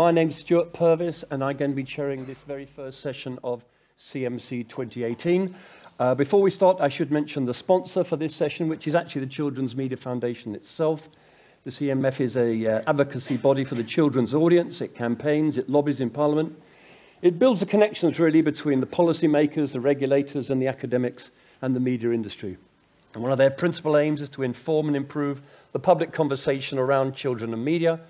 my name's Stewart Purvis, and I'm going to be chairing this very first session of CMC 2018. Uh, before we start, I should mention the sponsor for this session, which is actually the Children's Media Foundation itself. The CMF is an uh, advocacy body for the children's audience. It campaigns, it lobbies in Parliament. It builds the connections really between the policymakers, the regulators, and the academics and the media industry. And one of their principal aims is to inform and improve the public conversation around children and media.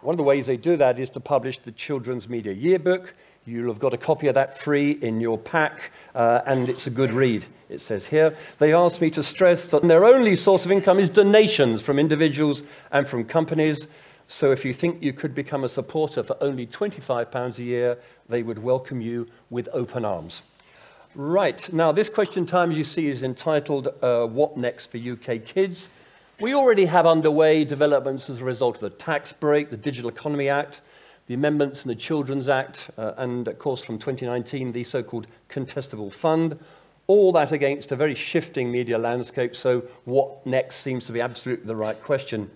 One of the ways they do that is to publish the Children's Media Yearbook. You'll have got a copy of that free in your pack, uh, and it's a good read, it says here. They asked me to stress that their only source of income is donations from individuals and from companies. So if you think you could become a supporter for only £25 a year, they would welcome you with open arms. Right, now this question time, as you see, is entitled uh, What Next for UK Kids? We already have underway developments as a result of the tax break, the Digital Economy Act, the amendments in the Children's Act, uh, and of course from 2019, the so-called contestable fund. All that against a very shifting media landscape, so what next seems to be absolutely the right question.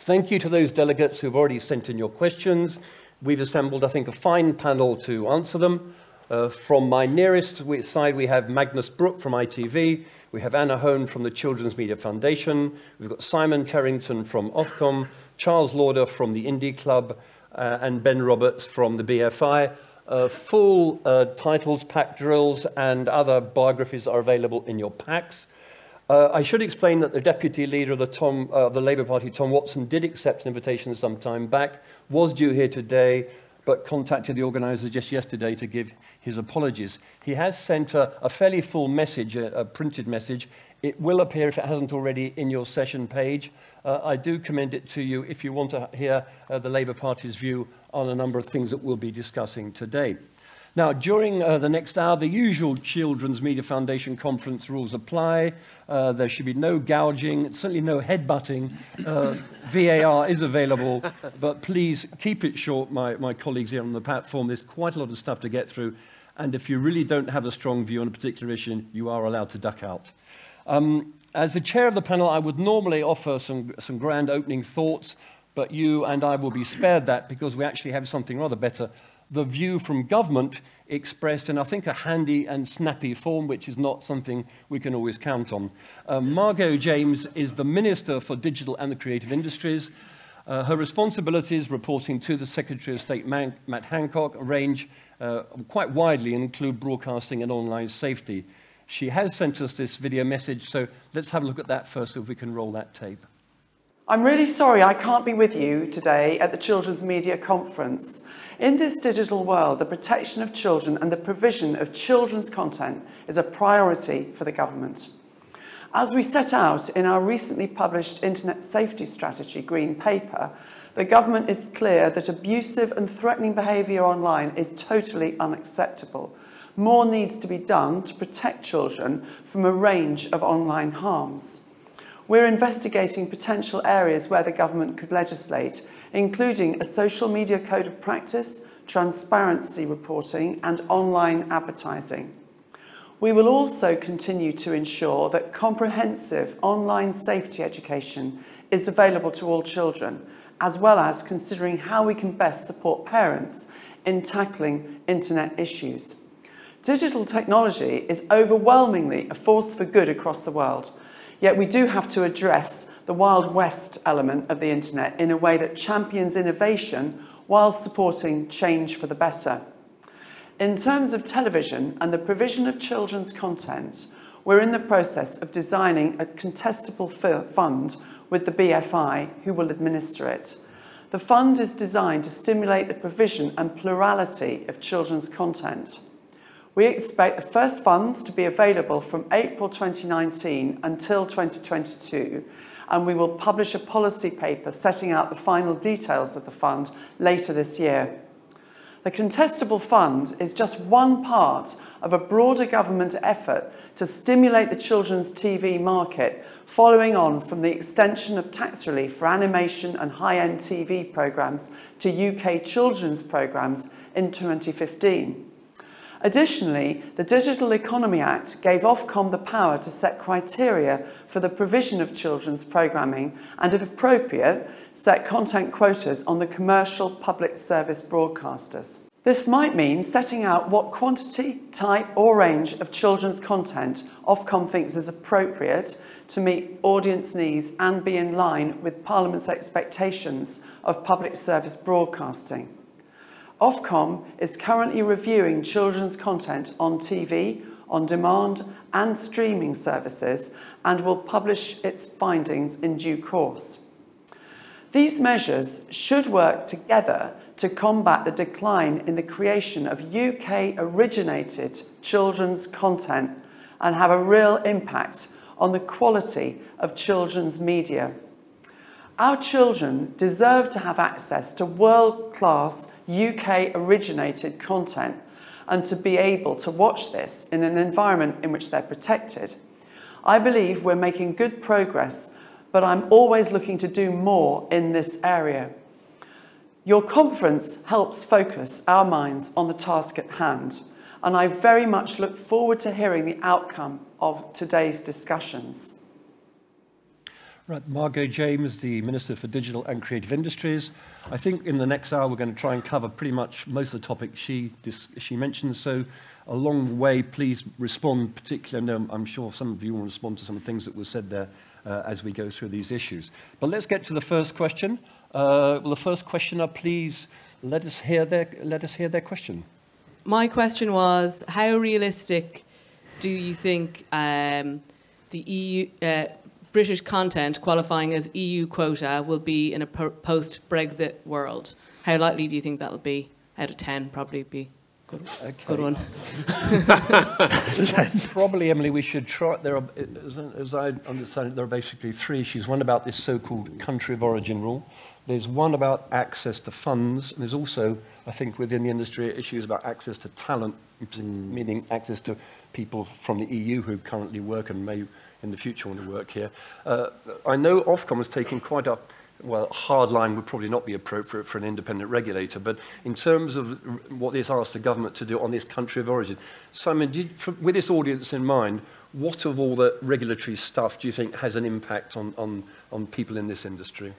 Thank you to those delegates who've already sent in your questions. We've assembled, I think, a fine panel to answer them. Uh, from my nearest side, we have Magnus Brooke from ITV. We have Anna Home from the Children's Media Foundation. We've got Simon Terrington from Ofcom, Charles Lauder from the Indie Club, uh, and Ben Roberts from the BFI. Uh, full uh, titles, pack drills, and other biographies are available in your packs. Uh, I should explain that the deputy leader of the, Tom, uh, the Labour Party, Tom Watson, did accept an invitation some time back, was due here today, but contacted the organizer just yesterday to give his apologies. He has sent a, a fairly full message, a, a, printed message. It will appear, if it hasn't already, in your session page. Uh, I do commend it to you if you want to hear uh, the Labour Party's view on a number of things that we'll be discussing today. Now, during uh, the next hour, the usual Children's Media Foundation conference rules apply. Uh, there should be no gouging, certainly no headbutting. Uh, VAR is available, but please keep it short, my, my colleagues here on the platform. There's quite a lot of stuff to get through. And if you really don't have a strong view on a particular issue, you are allowed to duck out. Um, as the chair of the panel, I would normally offer some, some grand opening thoughts, but you and I will be spared that because we actually have something rather better the view from government expressed in, I think, a handy and snappy form, which is not something we can always count on. Uh, Margot James is the Minister for Digital and the Creative Industries. Uh, her responsibilities reporting to the Secretary of State, Man Matt Hancock, range uh, quite widely and include broadcasting and online safety. She has sent us this video message, so let's have a look at that first, if we can roll that tape. I'm really sorry I can't be with you today at the Children's Media Conference. In this digital world, the protection of children and the provision of children's content is a priority for the government. As we set out in our recently published Internet Safety Strategy Green Paper, the government is clear that abusive and threatening behaviour online is totally unacceptable. More needs to be done to protect children from a range of online harms. We're investigating potential areas where the government could legislate including a social media code of practice, transparency reporting, and online advertising. We will also continue to ensure that comprehensive online safety education is available to all children, as well as considering how we can best support parents in tackling internet issues. Digital technology is overwhelmingly a force for good across the world, Yet we do have to address the Wild West element of the internet in a way that champions innovation while supporting change for the better. In terms of television and the provision of children's content, we're in the process of designing a contestable fund with the BFI, who will administer it. The fund is designed to stimulate the provision and plurality of children's content. We expect the first funds to be available from April 2019 until 2022, and we will publish a policy paper setting out the final details of the fund later this year. The contestable fund is just one part of a broader government effort to stimulate the children's TV market, following on from the extension of tax relief for animation and high-end TV programmes to UK children's programmes in 2015. Additionally, the Digital Economy Act gave Ofcom the power to set criteria for the provision of children's programming and, if appropriate, set content quotas on the commercial public service broadcasters. This might mean setting out what quantity, type, or range of children's content Ofcom thinks is appropriate to meet audience needs and be in line with Parliament's expectations of public service broadcasting. Ofcom is currently reviewing children's content on TV, on demand, and streaming services and will publish its findings in due course. These measures should work together to combat the decline in the creation of UK originated children's content and have a real impact on the quality of children's media. Our children deserve to have access to world class UK originated content and to be able to watch this in an environment in which they're protected. I believe we're making good progress but I'm always looking to do more in this area. Your conference helps focus our minds on the task at hand, and I very much look forward to hearing the outcome of today's discussions. Right, Margot James, the Minister for Digital and Creative Industries. I think in the next hour we're going to try and cover pretty much most of the topics she, she mentioned. So along the way, please respond particularly. I know I'm sure some of you will respond to some of the things that were said there uh, as we go through these issues. But let's get to the first question. Uh, will the first questioner please let us hear their, let us hear their question? My question was, how realistic do you think um, the EU, uh, British content qualifying as EU quota will be in a post-Brexit world? How likely do you think that'll be? Out of 10, probably be Good, okay. good one. Probably, Emily, we should try. There are, as, as I understand it, there are basically three issues. One about this so-called country of origin rule. There's one about access to funds. And there's also, I think, within the industry, issues about access to talent, mm. meaning access to people from the EU who currently work and may in the future want to work here. Uh, I know Ofcom has taken quite a well, hard line would probably not be appropriate for an independent regulator, but in terms of what this asks the government to do on this country of origin, Simon, did, with this audience in mind, what of all the regulatory stuff do you think has an impact on, on, on people in this industry?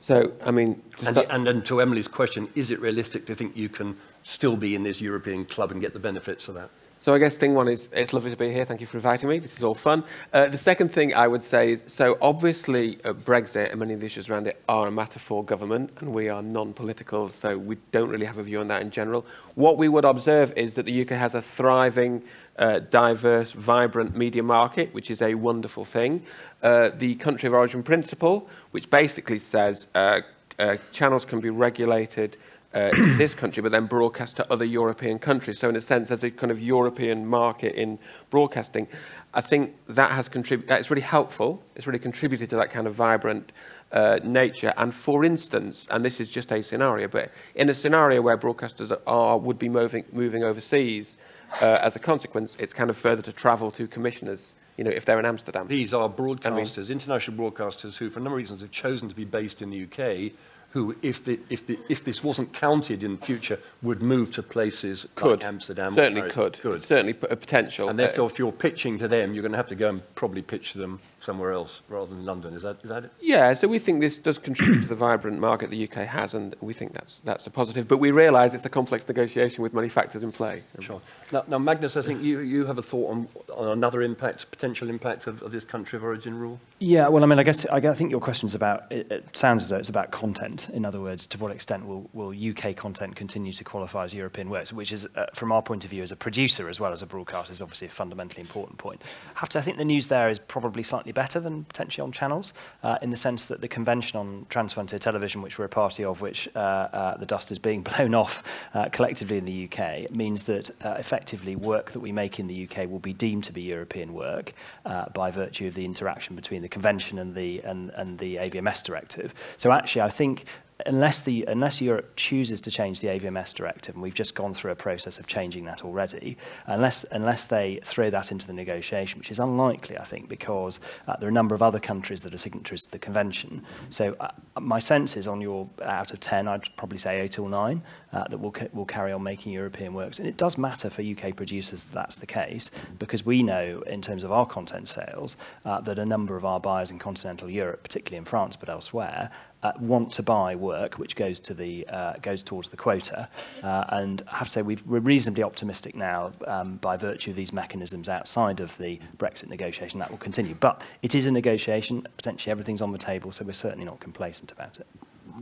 So, I mean... And, and, and to Emily's question, is it realistic to think you can still be in this European club and get the benefits of that? So I guess thing one is it's lovely to be here. Thank you for inviting me. This is all fun. Uh, the second thing I would say is so obviously uh, Brexit and many of the issues around it are a matter for government, and we are non-political, so we don't really have a view on that in general. What we would observe is that the UK has a thriving, uh, diverse, vibrant media market, which is a wonderful thing. Uh, the country of origin principle, which basically says uh, uh, channels can be regulated in this country, but then broadcast to other European countries. So in a sense, there's a kind of European market in broadcasting. I think that has contributed, it's really helpful. It's really contributed to that kind of vibrant uh, nature. And for instance, and this is just a scenario, but in a scenario where broadcasters are, would be moving, moving overseas, uh, as a consequence, it's kind of further to travel to commissioners you know, if they're in Amsterdam. These are broadcasters, I mean, international broadcasters who, for a number of reasons, have chosen to be based in the UK who, if, the, if, the, if this wasn't counted in the future, would move to places could. like Amsterdam. Certainly could. could. Certainly a potential. And therefore, uh, if you're pitching to them, you're going to have to go and probably pitch to them somewhere else rather than London. Is that, is that it? Yeah, so we think this does contribute to the vibrant market the UK has, and we think that's, that's a positive. But we realise it's a complex negotiation with many factors in play. Sure. Now, now Magnus, I think you, you have a thought on, on another impact, potential impact of, of this country of origin rule? Yeah, well, I mean, I guess I, think your question is about, it, it sounds as though it's about content. In other words, to what extent will, will UK content continue to qualify as European works, which is, uh, from our point of view as a producer as well as a broadcaster, is obviously a fundamentally important point. I have to, I think the news there is probably slightly better than potentially on channels, uh, in the sense that the convention on Transfrontier Television, which we're a party of, which uh, uh, the dust is being blown off uh, collectively in the UK, means that uh, effectively work that we make in the UK will be deemed to be European work uh, by virtue of the interaction between the convention and the and, and the AVMS directive. So actually, I think unless, the, unless Europe chooses to change the AVMS directive, and we've just gone through a process of changing that already, unless, unless they throw that into the negotiation, which is unlikely, I think, because uh, there are a number of other countries that are signatories to the convention. So uh, my sense is on your uh, out of 10, I'd probably say 8 or 9, uh, that we'll, we'll carry on making European works. And it does matter for UK producers that that's the case, because we know in terms of our content sales uh, that a number of our buyers in continental Europe, particularly in France but elsewhere, uh, want to buy work which goes to the uh, goes towards the quota, uh, and I have to say we've, we're reasonably optimistic now um, by virtue of these mechanisms outside of the Brexit negotiation that will continue. But it is a negotiation; potentially everything's on the table, so we're certainly not complacent about it.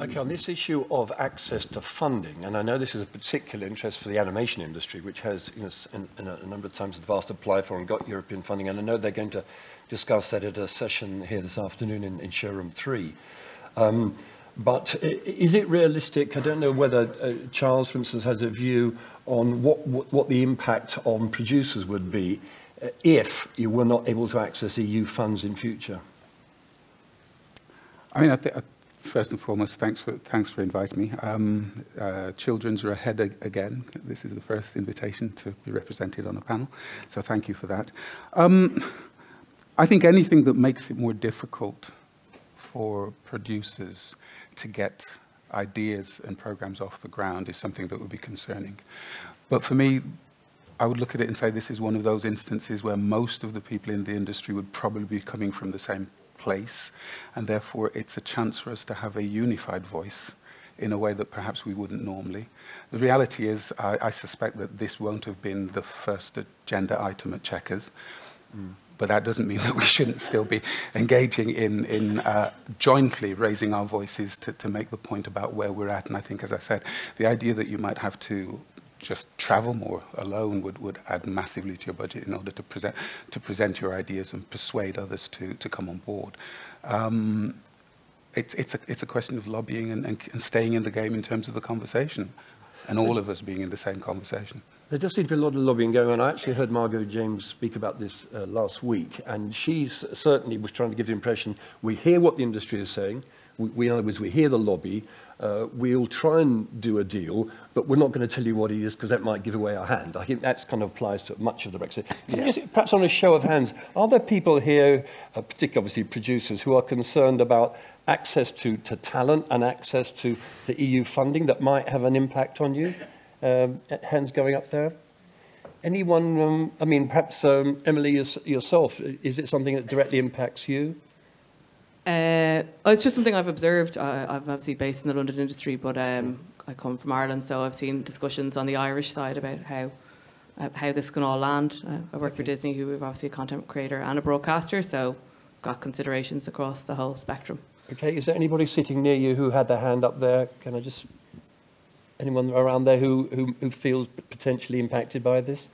Okay, on this issue of access to funding, and I know this is a particular interest for the animation industry, which has, you know, in, in a, a number of times in the past applied for and got European funding, and I know they're going to discuss that at a session here this afternoon in, in showroom three. Um, but is it realistic? I don't know whether uh, Charles, for instance, has a view on what, what, what the impact on producers would be uh, if you were not able to access EU funds in future. I mean, I think, first and foremost, thanks for, thanks for inviting me. Um, uh, children's are ahead ag again. This is the first invitation to be represented on a panel, so thank you for that. Um, I think anything that makes it more difficult for producers to get ideas and programs off the ground is something that would be concerning. But for me, I would look at it and say this is one of those instances where most of the people in the industry would probably be coming from the same place, and therefore it's a chance for us to have a unified voice in a way that perhaps we wouldn't normally. The reality is, I, I suspect that this won't have been the first agenda item at Chequers. Mm but that doesn't mean that we shouldn't still be engaging in, in uh, jointly raising our voices to, to make the point about where we're at. And I think, as I said, the idea that you might have to just travel more alone would, would add massively to your budget in order to present, to present your ideas and persuade others to, to come on board. Um, it's, it's, a, it's a question of lobbying and, and, and staying in the game in terms of the conversation, and all of us being in the same conversation. There does seem to be a lot of lobbying going on. I actually heard Margot James speak about this uh, last week, and she certainly was trying to give the impression we hear what the industry is saying, we, we in other words, we hear the lobby, uh, we'll try and do a deal, but we're not going to tell you what it is because that might give away our hand. I think that kind of applies to much of the Brexit. Yeah. just, perhaps on a show of hands, are there people here, uh, particularly obviously producers, who are concerned about access to, to talent and access to, to EU funding that might have an impact on you? Um, hands going up there. Anyone, um, I mean, perhaps um, Emily yourself, is it something that directly impacts you? Uh, oh, it's just something I've observed. I, I'm obviously based in the London industry, but um, I come from Ireland, so I've seen discussions on the Irish side about how uh, how this can all land. Uh, I work okay. for Disney, who are obviously a content creator and a broadcaster, so got considerations across the whole spectrum. Okay, is there anybody sitting near you who had their hand up there? Can I just Anyone around there who, who, who feels potentially impacted by this?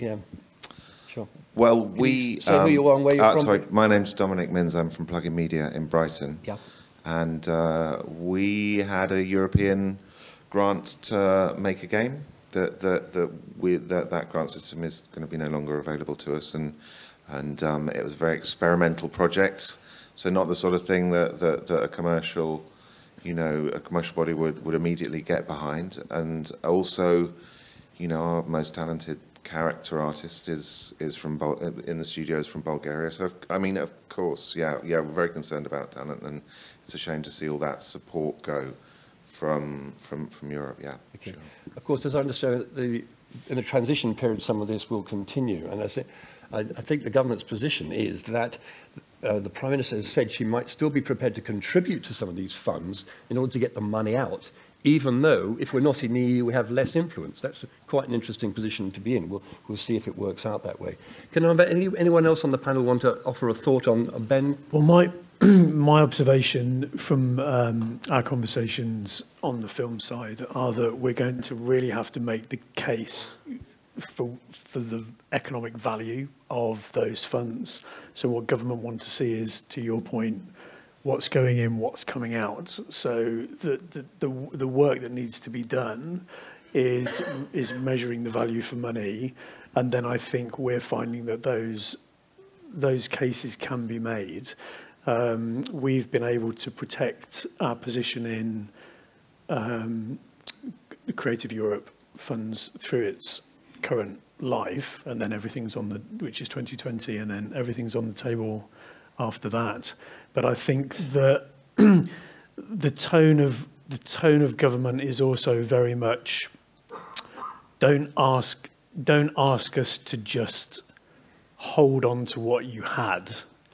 Yeah, sure. Well, we. Say um, who you are and where you're uh, from. Sorry, my name's Dominic Minns. I'm from Plugin Media in Brighton. Yeah. And uh, we had a European grant to make a game. That that that we that that grant system is going to be no longer available to us, and and um, it was a very experimental project. So not the sort of thing that that, that a commercial you know, a commercial body would, would immediately get behind. And also, you know, our most talented character artist is is from Bul- in the studios from Bulgaria. So I mean, of course, yeah, yeah, we're very concerned about talent, and it's a shame to see all that support go from from from Europe. Yeah, okay. sure. Of course, as I understand it, the in the transition period, some of this will continue, and I, say, I, I think the government's position is that uh, the Prime Minister has said she might still be prepared to contribute to some of these funds in order to get the money out, even though if we're not in the EU, we have less influence. That's quite an interesting position to be in. We'll, we'll see if it works out that way. Can I, any, anyone else on the panel want to offer a thought on, on Ben? Well, my, my observation from um, our conversations on the film side are that we're going to really have to make the case for, for the economic value of those funds. So what government want to see is, to your point, what's going in, what's coming out. So the, the, the, the work that needs to be done is, is measuring the value for money. And then I think we're finding that those, those cases can be made. Um, we've been able to protect our position in um, Creative Europe funds through its current life, and then everything's on the, which is 2020, and then everything's on the table after that. But I think that the tone of the tone of government is also very much don't ask don't ask us to just hold on to what you had,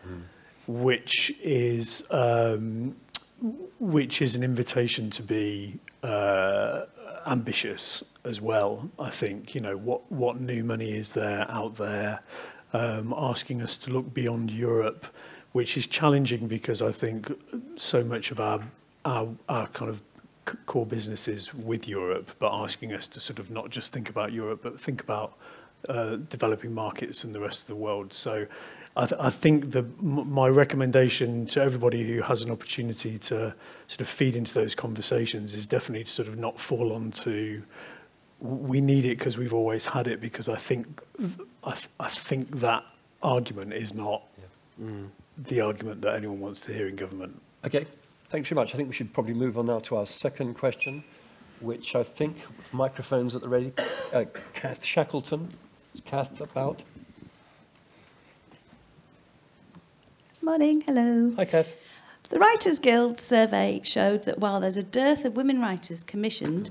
mm. which is um, which is an invitation to be uh, ambitious as well. I think you know what what new money is there out there, um, asking us to look beyond Europe, which is challenging because I think so much of our our, our kind of core businesses with Europe, but asking us to sort of not just think about Europe, but think about uh, developing markets and the rest of the world. So I, th I think the, my recommendation to everybody who has an opportunity to sort of feed into those conversations is definitely to sort of not fall onto we need it because we've always had it because I think I, th I think that argument is not yeah. mm. the argument that anyone wants to hear in government. Okay, thanks very much. I think we should probably move on now to our second question, which I think microphones at the ready. Uh, Kath Shackleton, is Kath about? Morning, hello. Hi, Kath. The Writers Guild survey showed that while there's a dearth of women writers commissioned,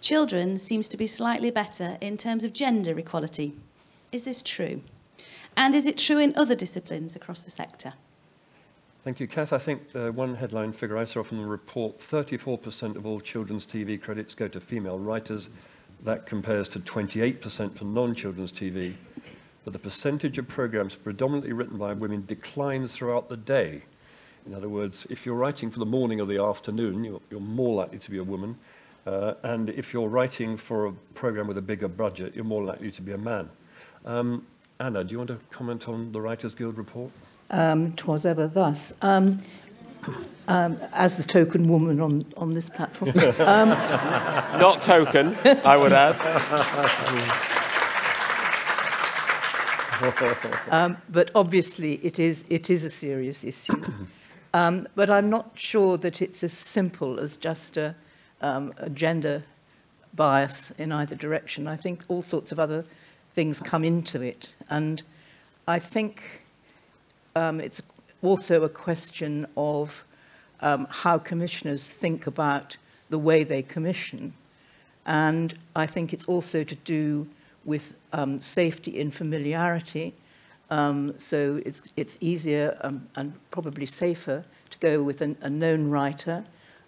children seems to be slightly better in terms of gender equality. Is this true? And is it true in other disciplines across the sector? Thank you, Kath. I think uh, one headline figure I saw from the report 34% of all children's TV credits go to female writers. That compares to 28% for non children's TV but the percentage of programs predominantly written by women declines throughout the day. In other words, if you're writing for the morning or the afternoon, you're, you're more likely to be a woman. Uh, and if you're writing for a program with a bigger budget, you're more likely to be a man. Um, Anna, do you want to comment on the Writers Guild report? Um, twas ever thus. Um, um, as the token woman on, on this platform. um, Not token, I would add. um, but obviously, it is, it is a serious issue. Um, but I'm not sure that it's as simple as just a, um, a gender bias in either direction. I think all sorts of other things come into it. And I think um, it's also a question of um, how commissioners think about the way they commission. And I think it's also to do with um, safety and familiarity. Um, so it's, it's easier um, and probably safer to go with an, a known writer.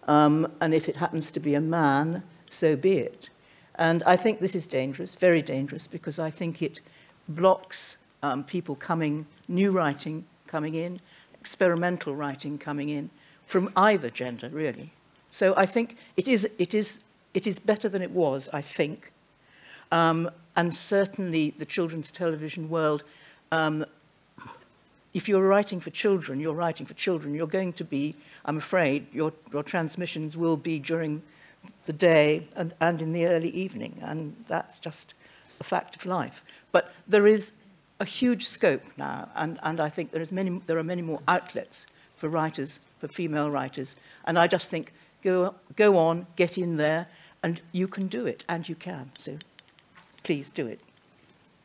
Um, and if it happens to be a man, so be it. And I think this is dangerous, very dangerous, because I think it blocks um, people coming, new writing coming in, experimental writing coming in, from either gender, really. So I think it is, it is, it is better than it was, I think. Um, and certainly the children's television world, um, if you're writing for children, you're writing for children. You're going to be, I'm afraid, your, your transmissions will be during the day and, and in the early evening, and that's just a fact of life. But there is a huge scope now, and, and I think there, is many, there are many more outlets for writers, for female writers, and I just think go, go on, get in there, and you can do it, and you can, So. Please do it.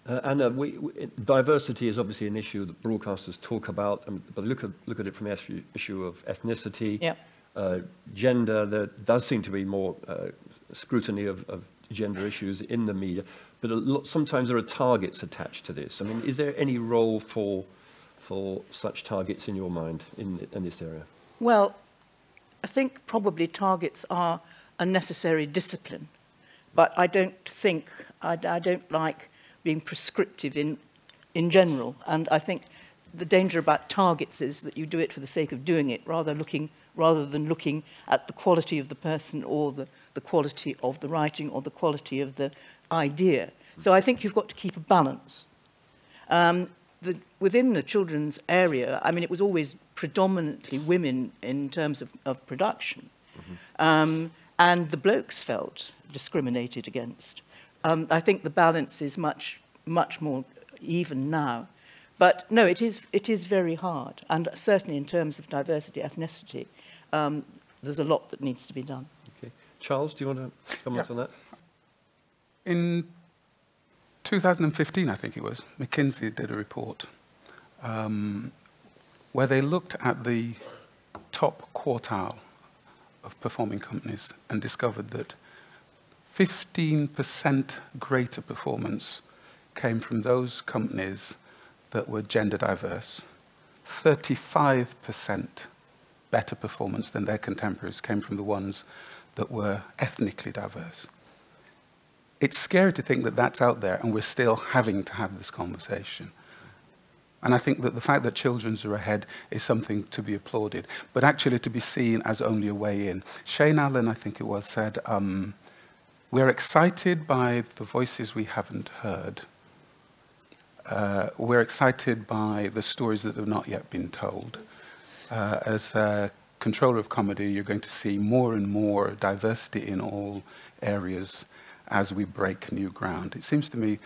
Uh, Anna, we, we, diversity is obviously an issue that broadcasters talk about, um, but look at, look at it from the issue, issue of ethnicity, uh, gender. There does seem to be more uh, scrutiny of, of gender issues in the media, but lot, sometimes there are targets attached to this. I mean, is there any role for, for such targets in your mind in, in this area? Well, I think probably targets are a necessary discipline, but I don't think I, I don't like being prescriptive in, in general. And I think the danger about targets is that you do it for the sake of doing it, rather, looking, rather than looking at the quality of the person or the, the quality of the writing or the quality of the idea. So I think you've got to keep a balance. Um, the, within the children's area, I mean, it was always predominantly women in terms of, of production. Mm-hmm. Um, and the blokes felt discriminated against. Um, I think the balance is much, much more even now. but no, it is, it is very hard. And certainly in terms of diversity, ethnicity, um, there's a lot that needs to be done. Okay. Charles, do you want to comment Yeah. on that? In 2015, I think it was, McKinsey did a report um, where they looked at the top quartile of performing companies and discovered that 15% greater performance came from those companies that were gender diverse. 35% better performance than their contemporaries came from the ones that were ethnically diverse. It's scary to think that that's out there and we're still having to have this conversation. And I think that the fact that children's are ahead is something to be applauded, but actually to be seen as only a way in. Shane Allen, I think it was, said, um, We're excited by the voices we haven't heard. Uh, we're excited by the stories that have not yet been told. Uh, as a controller of comedy, you're going to see more and more diversity in all areas as we break new ground. It seems to me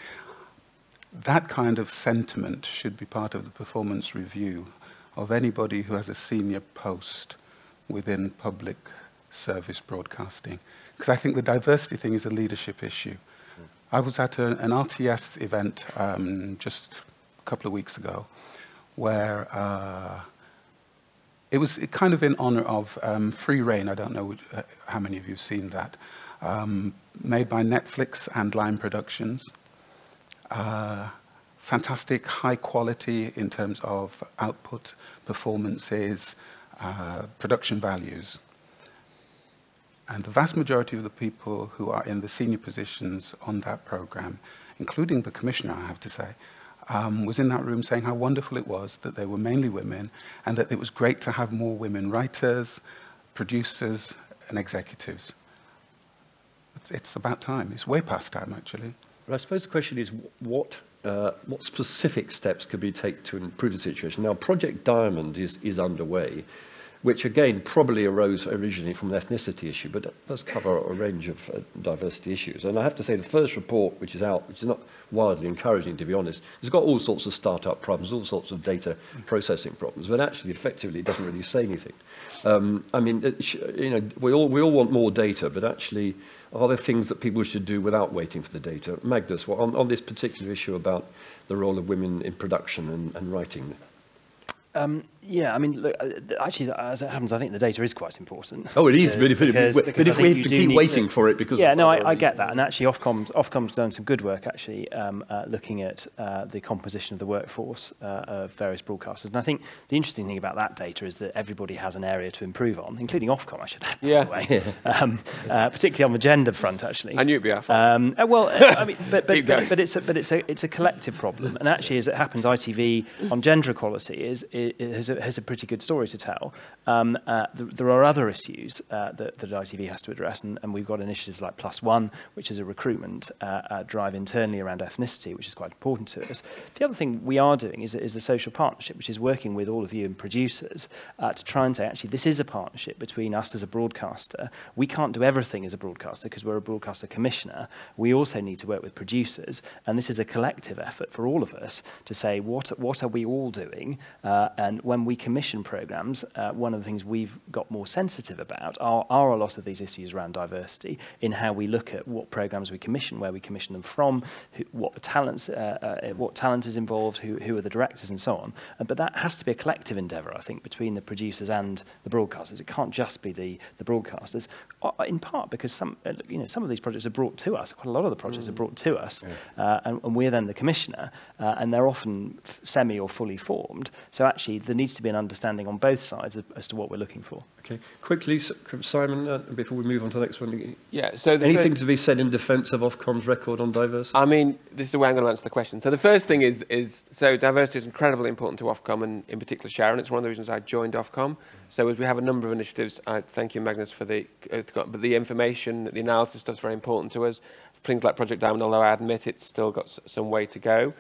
that kind of sentiment should be part of the performance review of anybody who has a senior post within public service broadcasting. Because I think the diversity thing is a leadership issue. I was at a, an RTS event um, just a couple of weeks ago where uh, it was kind of in honor of um, Free Rein. I don't know uh, how many of you have seen that. Um, made by Netflix and Lime Productions. Uh, fantastic, high quality in terms of output, performances, uh, production values. And the vast majority of the people who are in the senior positions on that program, including the commissioner, I have to say, um, was in that room saying how wonderful it was that they were mainly women and that it was great to have more women writers, producers, and executives. It's, it's about time. It's way past time, actually. But I suppose the question is what, uh, what specific steps could be taken to improve the situation? Now, Project Diamond is, is underway, which again probably arose originally from an ethnicity issue, but it does cover a range of uh, diversity issues. And I have to say, the first report, which is out, which is not wildly encouraging to be honest, has got all sorts of startup problems, all sorts of data processing problems, but actually effectively it doesn't really say anything. Um, I mean, it, you know, we all, we all want more data, but actually, are there things that people should do without waiting for the data? Magnus, well, on, on this particular issue about the role of women in production and, and writing, Um, yeah, I mean, look, uh, actually, as it happens, I think the data is quite important. Oh, it is, Because- but if, because- but because if we have to keep waiting for it because Yeah, no, I, I get that. And actually, Ofcom's, Ofcom's done some good work, actually, um, uh, looking at uh, the composition of the workforce uh, of various broadcasters. And I think the interesting thing about that data is that everybody has an area to improve on, including Ofcom, I should add, by Yeah. the way, um, uh, particularly on the gender front, actually. I knew it'd be. Um, uh, well, I mean, but, but, but, but it's a, but it's a it's a collective problem, and actually, as it happens, ITV on gender equality is, is has, a, has a pretty good story to tell. Um, uh, th- there are other issues uh, that, that ITV has to address, and, and we've got initiatives like Plus One, which is a recruitment uh, uh, drive internally around ethnicity, which is quite important to us. The other thing we are doing is, is a social partnership, which is working with all of you and producers uh, to try and say, actually, this is a partnership between us as a broadcaster. We can't do everything as a broadcaster because we're a broadcaster commissioner. We also need to work with producers, and this is a collective effort for all of us to say, what, what are we all doing? Uh, and when we commission programs, uh, one of the things we've got more sensitive about are, are a lot of these issues around diversity in how we look at what programs we commission, where we commission them from, who, what talents, uh, uh, what talent is involved, who, who are the directors, and so on. Uh, but that has to be a collective endeavour, I think, between the producers and the broadcasters. It can't just be the, the broadcasters, uh, in part because some, uh, you know, some of these projects are brought to us. Quite a lot of the projects are brought to us, uh, and, and we're then the commissioner, uh, and they're often f- semi or fully formed. So actually, actually there needs to be an understanding on both sides of, as to what we're looking for. Okay, quickly, Simon, uh, before we move on to the next one. Yeah. So anything to be said in defence of Ofcom's record on diversity? I mean, this is the way I'm going to answer the question. So the first thing is, is so diversity is incredibly important to Ofcom and in particular Sharon. It's one of the reasons I joined Ofcom. So as we have a number of initiatives, I thank you, Magnus, for the uh, but the information, the analysis stuff's very important to us. Things like Project Diamond, although I admit it's still got s- some way to go.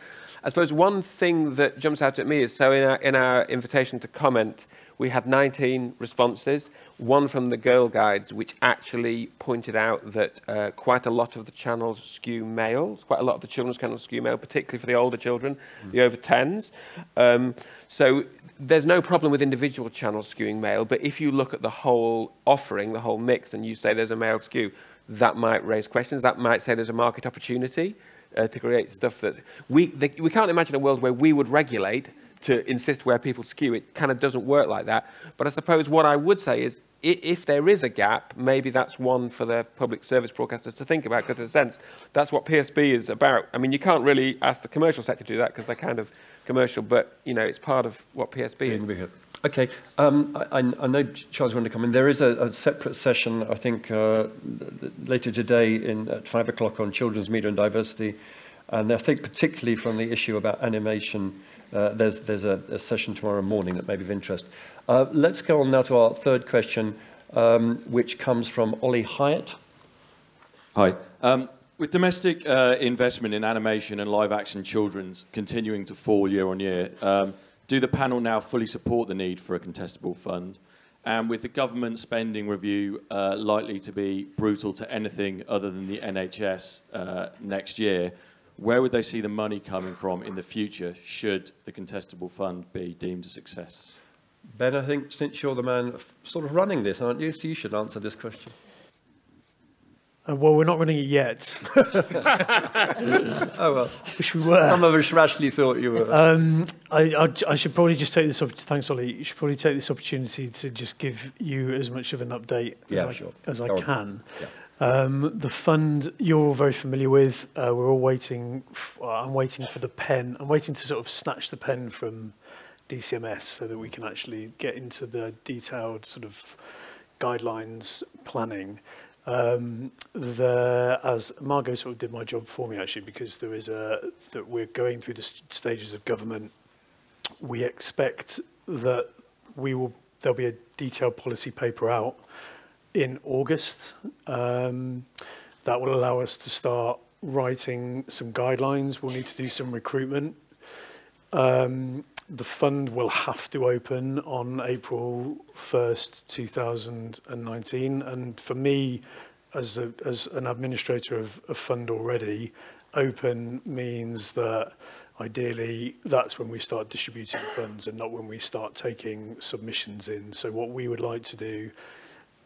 I suppose one thing that jumps out at me is so in our, in our invitation to comment, we had 19 responses, one from the Girl Guides, which actually pointed out that uh, quite a lot of the channels skew male, quite a lot of the children's channels skew male, particularly for the older children, the over 10s. Um, so there's no problem with individual channels skewing male, but if you look at the whole offering, the whole mix, and you say there's a male skew, that might raise questions. That might say there's a market opportunity uh, to create stuff that we, the, we can't imagine a world where we would regulate to insist where people skew. It kind of doesn't work like that. But I suppose what I would say is if there is a gap, maybe that's one for the public service broadcasters to think about, because in a sense, that's what PSB is about. I mean, you can't really ask the commercial sector to do that because they're kind of commercial, but, you know, it's part of what PSB is. Okay, um, I, I know Charles wanted to come in. There is a, a separate session, I think, uh, later today in, at five o'clock on children's media and diversity. And I think particularly from the issue about animation, uh, there's, there's a, a session tomorrow morning that may be of interest. Uh, let's go on now to our third question, um, which comes from Ollie Hyatt. Hi. Um, with domestic uh, investment in animation and live action children's continuing to fall year on year, um, do the panel now fully support the need for a contestable fund? And with the government spending review uh, likely to be brutal to anything other than the NHS uh, next year, where would they see the money coming from in the future should the contestable fund be deemed a success? Ben, I think since you're the man sort of running this, aren't you? So you should answer this question. Uh, well, we're not running it yet. Oh, well. Wish we were. Some of us rashly thought you were. Um, I, I, I should probably just take this opp- thanks, Ollie. You should probably take this opportunity to just give you as much of an update as Yeah, I, sure. as I can. Yeah. Um, the fund you're all very familiar with. Uh, we're all waiting. I'm waiting for the pen. I'm waiting to sort of snatch the pen from DCMS so that we can actually get into the detailed sort of guidelines planning. Um, the, as Margot sort of did my job for me actually, because there is a that we're going through the st- stages of government. We expect that we will there'll be a detailed policy paper out in August. Um, that will allow us to start writing some guidelines. We'll need to do some recruitment. Um, the fund will have to open on April 1st, 2019. And for me, as, a, as an administrator of a fund already, open means that ideally that's when we start distributing funds and not when we start taking submissions in. So what we would like to do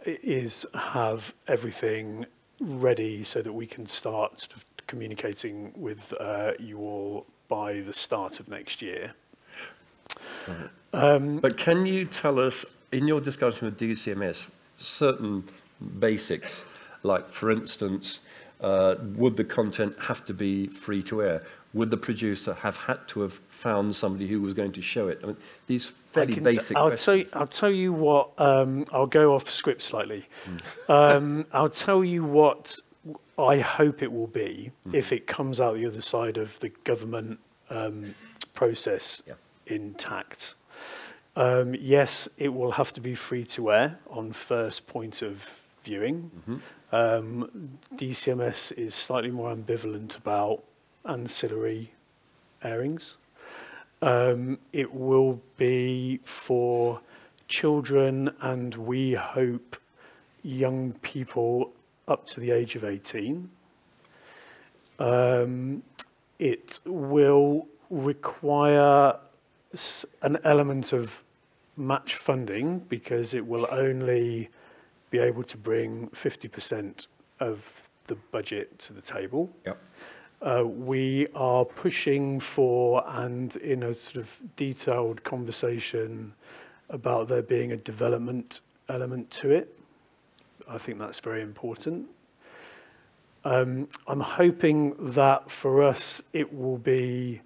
is have everything ready so that we can start sort of communicating with uh, you all by the start of next year. Um, But can you tell us, in your discussion with DCMS, certain basics, like, for instance, uh, would the content have to be free to air? Would the producer have had to have found somebody who was going to show it? I mean, these fairly can, basic I'll questions. tell you, I'll tell you what. Um, I'll go off script slightly. Um, I'll tell you what I hope it will be if it comes out the other side of the government um, process Yeah. Intact. Um, yes, it will have to be free to air on first point of viewing. Um, DCMS is slightly more ambivalent about ancillary airings. Um, it will be for children and we hope young people up to the age of 18. Um, it will require an element of match funding because it will only be able to bring 50% of the budget to the table. Yep. Uh, we are pushing for, and in a sort of detailed conversation about there being a development element to it. I think that's very important. Um, I'm hoping that for us it will be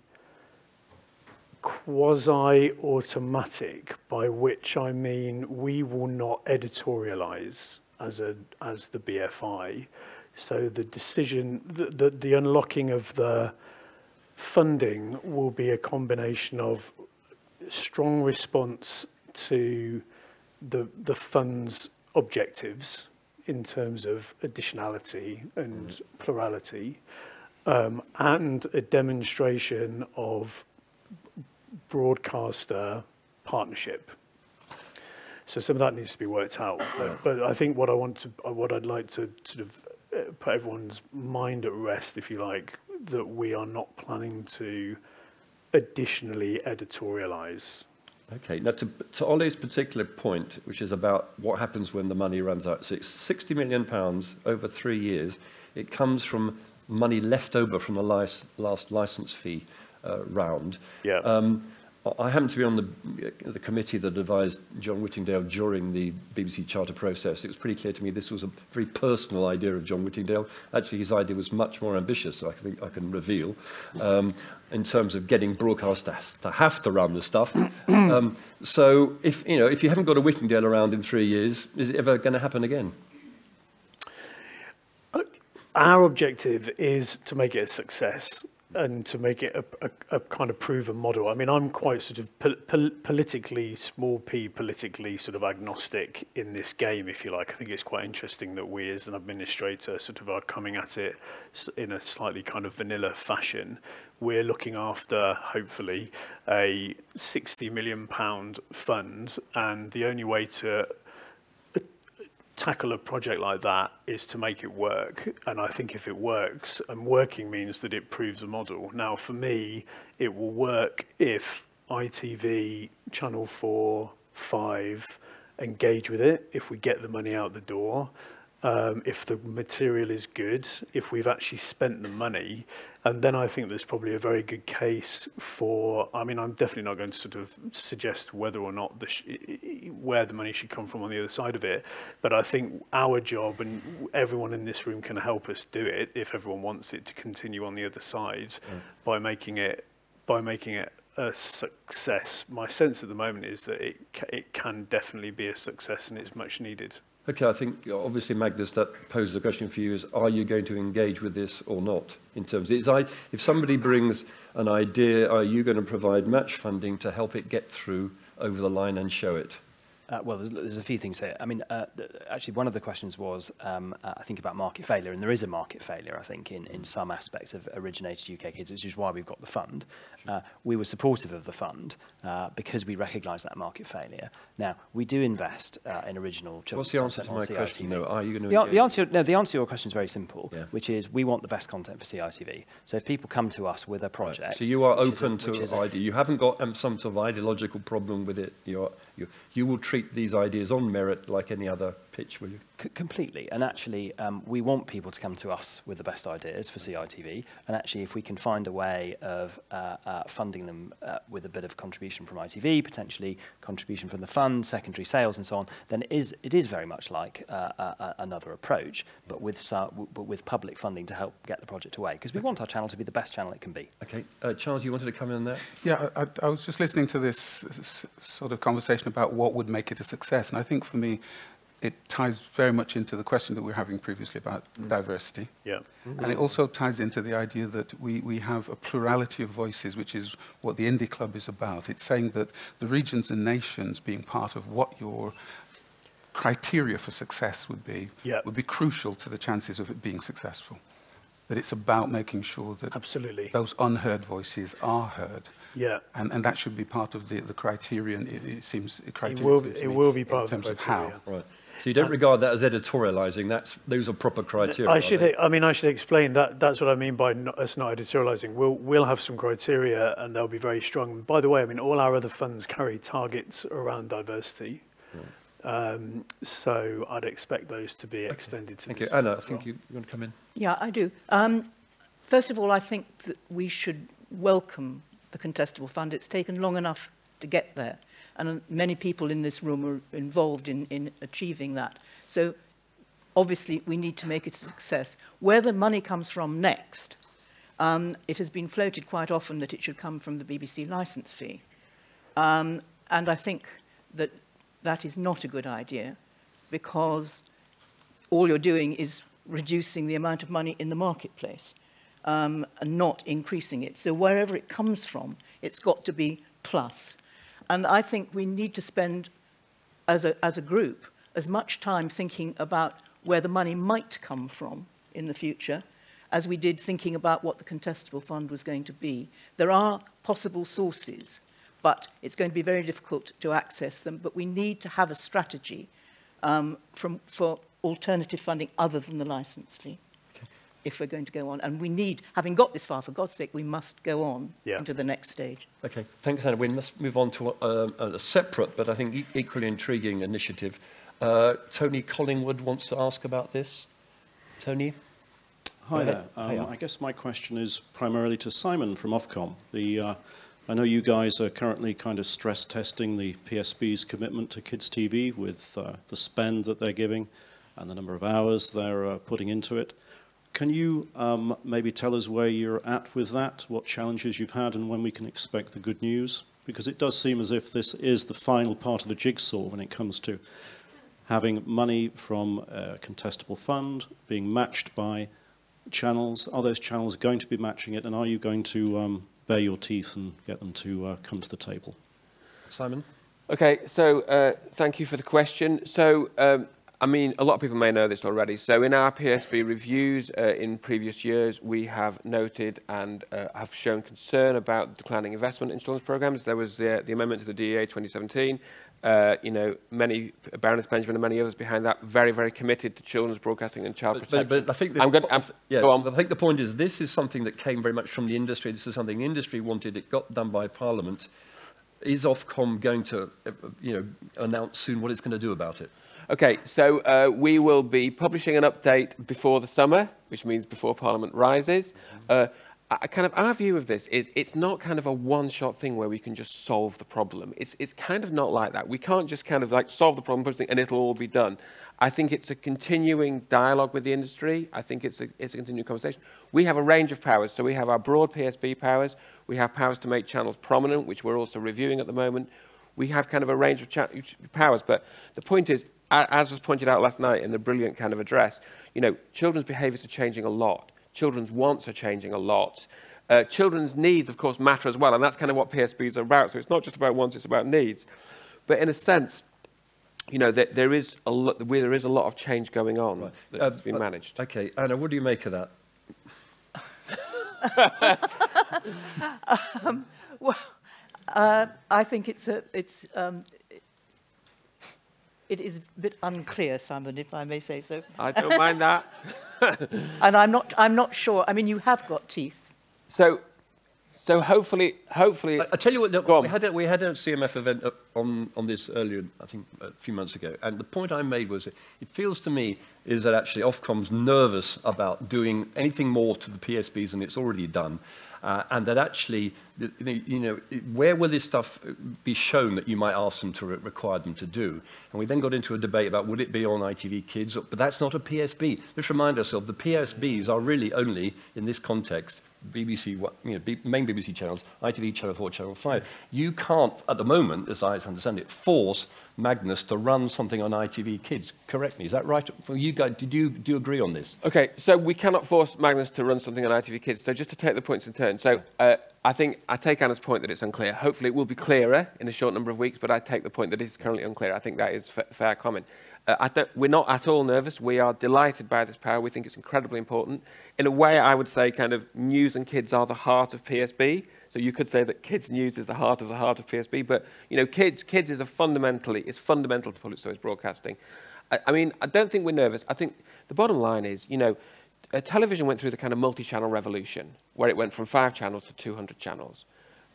quasi automatic, by which I mean we will not editorialize as, a, as the BFI. So the decision, the, the, the unlocking of the funding will be a combination of strong response to the, the fund's objectives, in terms of additionality and plurality, um, and a demonstration of broadcaster partnership. So some of that needs to be worked out. But, but I think what I want to, what I'd like to sort of uh, put everyone's mind at rest, if you like, that we are not planning to additionally editorialize. Okay, now to, to Ollie's particular point, which is about what happens when the money runs out. So it's 60 million pounds over three years. It comes from money left over from the last, last license fee uh, round. Yeah. Um, I happened to be on the, the committee that advised John Whittingdale during the BBC Charter process. It was pretty clear to me this was a very personal idea of John Whittingdale. Actually, his idea was much more ambitious, I think I can reveal, um, in terms of getting broadcasters to have to run the stuff. um, so, if you know, if you haven't got a Whittingdale around in three years, is it ever going to happen again? Our objective is to make it a success and to make it a, a, a kind of proven model. I mean, I'm quite sort of pol pol politically, small p, politically sort of agnostic in this game, if you like. I think it's quite interesting that we as an administrator sort of are coming at it in a slightly kind of vanilla fashion. We're looking after, hopefully, a 60 million pound fund, and the only way to tackle a project like that is to make it work. And I think if it works, and working means that it proves a model. Now, for me, it will work if ITV, Channel 4, 5 engage with it, if we get the money out the door, um, if the material is good, if we've actually spent the money, and then I think there's probably a very good case for. I mean, I'm definitely not going to sort of suggest whether or not the sh- where the money should come from on the other side of it, but I think our job and everyone in this room can help us do it if everyone wants it to continue on the other side mm. by making it by making it a success. My sense at the moment is that it it can definitely be a success and it's much needed. Okay, I think obviously, Magnus, that poses a question for you: is Are you going to engage with this or not? In terms, of, I, if somebody brings an idea, are you going to provide match funding to help it get through over the line and show it? Uh, well, there's, there's a few things here. I mean, uh, actually, one of the questions was, um, uh, I think, about market failure, and there is a market failure, I think, in, in some aspects of originated UK kids, which is why we've got the fund. Uh, we were supportive of the fund uh, because we recognise that market failure. Now, we do invest uh, in original What's the answer to my CITV. question, though? Are you going to the, the, answer, no, the answer to your question is very simple, yeah. which is we want the best content for CITV. So if people come to us with a project... Right. So you are open a, to idea. You haven't got um, some sort of ideological problem with it. You're, you, you will treat these ideas on merit like any other pitch, will you? C completely. And actually, um, we want people to come to us with the best ideas for CITV. And actually, if we can find a way of uh, uh, funding them uh, with a bit of contribution from ITV, potentially contribution from the fund, secondary sales, and so on, then it is, it is very much like uh, uh, uh another approach, but with, but with public funding to help get the project away. Because we want our channel to be the best channel it can be. Okay. Uh, Charles, you wanted to come in there? Yeah, I, I was just listening to this sort of conversation about what would make it a success. And I think for me, it ties very much into the question that we were having previously about mm. diversity. Yeah. Mm-hmm. And it also ties into the idea that we, we have a plurality of voices, which is what the Indie Club is about. It's saying that the regions and nations being part of what your criteria for success would be yeah. would be crucial to the chances of it being successful. That it's about making sure that Absolutely. those unheard voices are heard. Yeah. And, and that should be part of the, the criterion, it, it seems, criterion it will, it will be part in terms of, of how. Right. So you don't regard that as editorializing. That's those are proper criteria. I should. I mean, I should explain that. That's what I mean by not, us not editorializing. We'll we'll have some criteria, and they'll be very strong. By the way, I mean all our other funds carry targets around diversity. Um, so I'd expect those to be extended to Thank you. Anna, I think well. you, you want to come in. Yeah, I do. Um, first of all, I think that we should welcome the contestable fund. It's taken long enough to get there and many people in this room are involved in, in achieving that. So obviously we need to make it a success. Where the money comes from next, um, it has been floated quite often that it should come from the BBC license fee. Um, and I think that that is not a good idea because all you're doing is reducing the amount of money in the marketplace um, and not increasing it. So wherever it comes from, it's got to be plus. And I think we need to spend, as a, as a group, as much time thinking about where the money might come from in the future, as we did thinking about what the contestable fund was going to be. There are possible sources, but it's going to be very difficult to access them. But we need to have a strategy um, from, for alternative funding other than the licence fee if we're going to go on. And we need, having got this far, for God's sake, we must go on Yeah. into the next stage. Okay, thanks, Anna. We must move on to a, a separate, but I think e- equally intriguing initiative. Uh, Tony Collingwood wants to ask about this. Tony? Hi there. Um, Hiya. I guess my question is primarily to Simon from Ofcom. The, uh, I know you guys are currently kind of stress testing the PSB's commitment to kids TV with uh, the spend that they're giving and the number of hours they're uh, putting into it. Can you um, maybe tell us where you're at with that, what challenges you've had, and when we can expect the good news? Because it does seem as if this is the final part of the jigsaw when it comes to having money from a contestable fund being matched by channels. Are those channels going to be matching it, and are you going to um, bare your teeth and get them to uh, come to the table? Simon? Okay, so uh, thank you for the question. So, um, I mean, a lot of people may know this already. So, in our PSB reviews uh, in previous years, we have noted and uh, have shown concern about declining investment in children's programs. There was the, the amendment to the DEA 2017. Uh, you know, many, Baroness Benjamin and many others behind that, very, very committed to children's broadcasting and child But, protection. but, but I think the, I'm going to, yeah, go on. I think the point is this is something that came very much from the industry. This is something the industry wanted. It got done by Parliament. Is Ofcom going to, uh, you know, announce soon what it's going to do about it? Okay, so uh, we will be publishing an update before the summer, which means before Parliament rises. Uh, I- kind of our view of this is it's not kind of a one-shot thing where we can just solve the problem. It's it's kind of not like that. We can't just kind of like solve the problem, and it'll all be done. I think it's a continuing dialogue with the industry. I think it's a, it's a continuing conversation. We have a range of powers. So we have our broad PSB powers. We have powers to make channels prominent, which we're also reviewing at the moment. We have kind of a range of powers. But the point is, as was pointed out last night in the brilliant kind of address, you know, children's behaviours are changing a lot. Children's wants are changing a lot. Uh, children's needs, of course, matter as well. And that's kind of what PSBs are about. So it's not just about wants, it's about needs. But in a sense, you know, there, there, is a lot, there is a lot of change going on right. that's Uh, been uh, managed. Okay, Anna, what do you make of that? um, well, uh, I think it's a, it's, um, it is a bit unclear, Simon, if I may say so. I don't mind that. and I'm not, I'm not sure. I mean, you have got teeth. So, so hopefully, hopefully. I, I tell you what, look, we had a, we had a CMF event uh, on on this earlier, I think, a few months ago, and the point I made was, it feels to me is that actually Ofcom's nervous about doing anything more to the PSBs than it's already done. uh, and that actually, you know, where will this stuff be shown that you might ask them to re require them to do? And we then got into a debate about would it be on ITV Kids, but that's not a PSB. Let's remind ourselves the PSBs are really only, in this context, BBC, you know, main BBC channels, ITV, Channel 4, Channel 5. You can't, at the moment, as I understand it, force Magnus to run something on ITV Kids. Correct me, is that right? For you guys, did you, do you agree on this? Okay, so we cannot force Magnus to run something on ITV Kids. So just to take the points in turn. So uh, I think I take Anna's point that it's unclear. Hopefully it will be clearer in a short number of weeks, but I take the point that it is currently unclear. I think that is fair comment. Uh, don't, we're not at all nervous. We are delighted by this power. We think it's incredibly important. In a way, I would say kind of news and kids are the heart of PSB. So you could say that kids news is the heart of the heart of PSB. But, you know, kids, kids is a fundamentally, it's fundamental to public service broadcasting. I, I mean, I don't think we're nervous. I think the bottom line is, you know, uh, television went through the kind of multi-channel revolution where it went from five channels to 200 channels.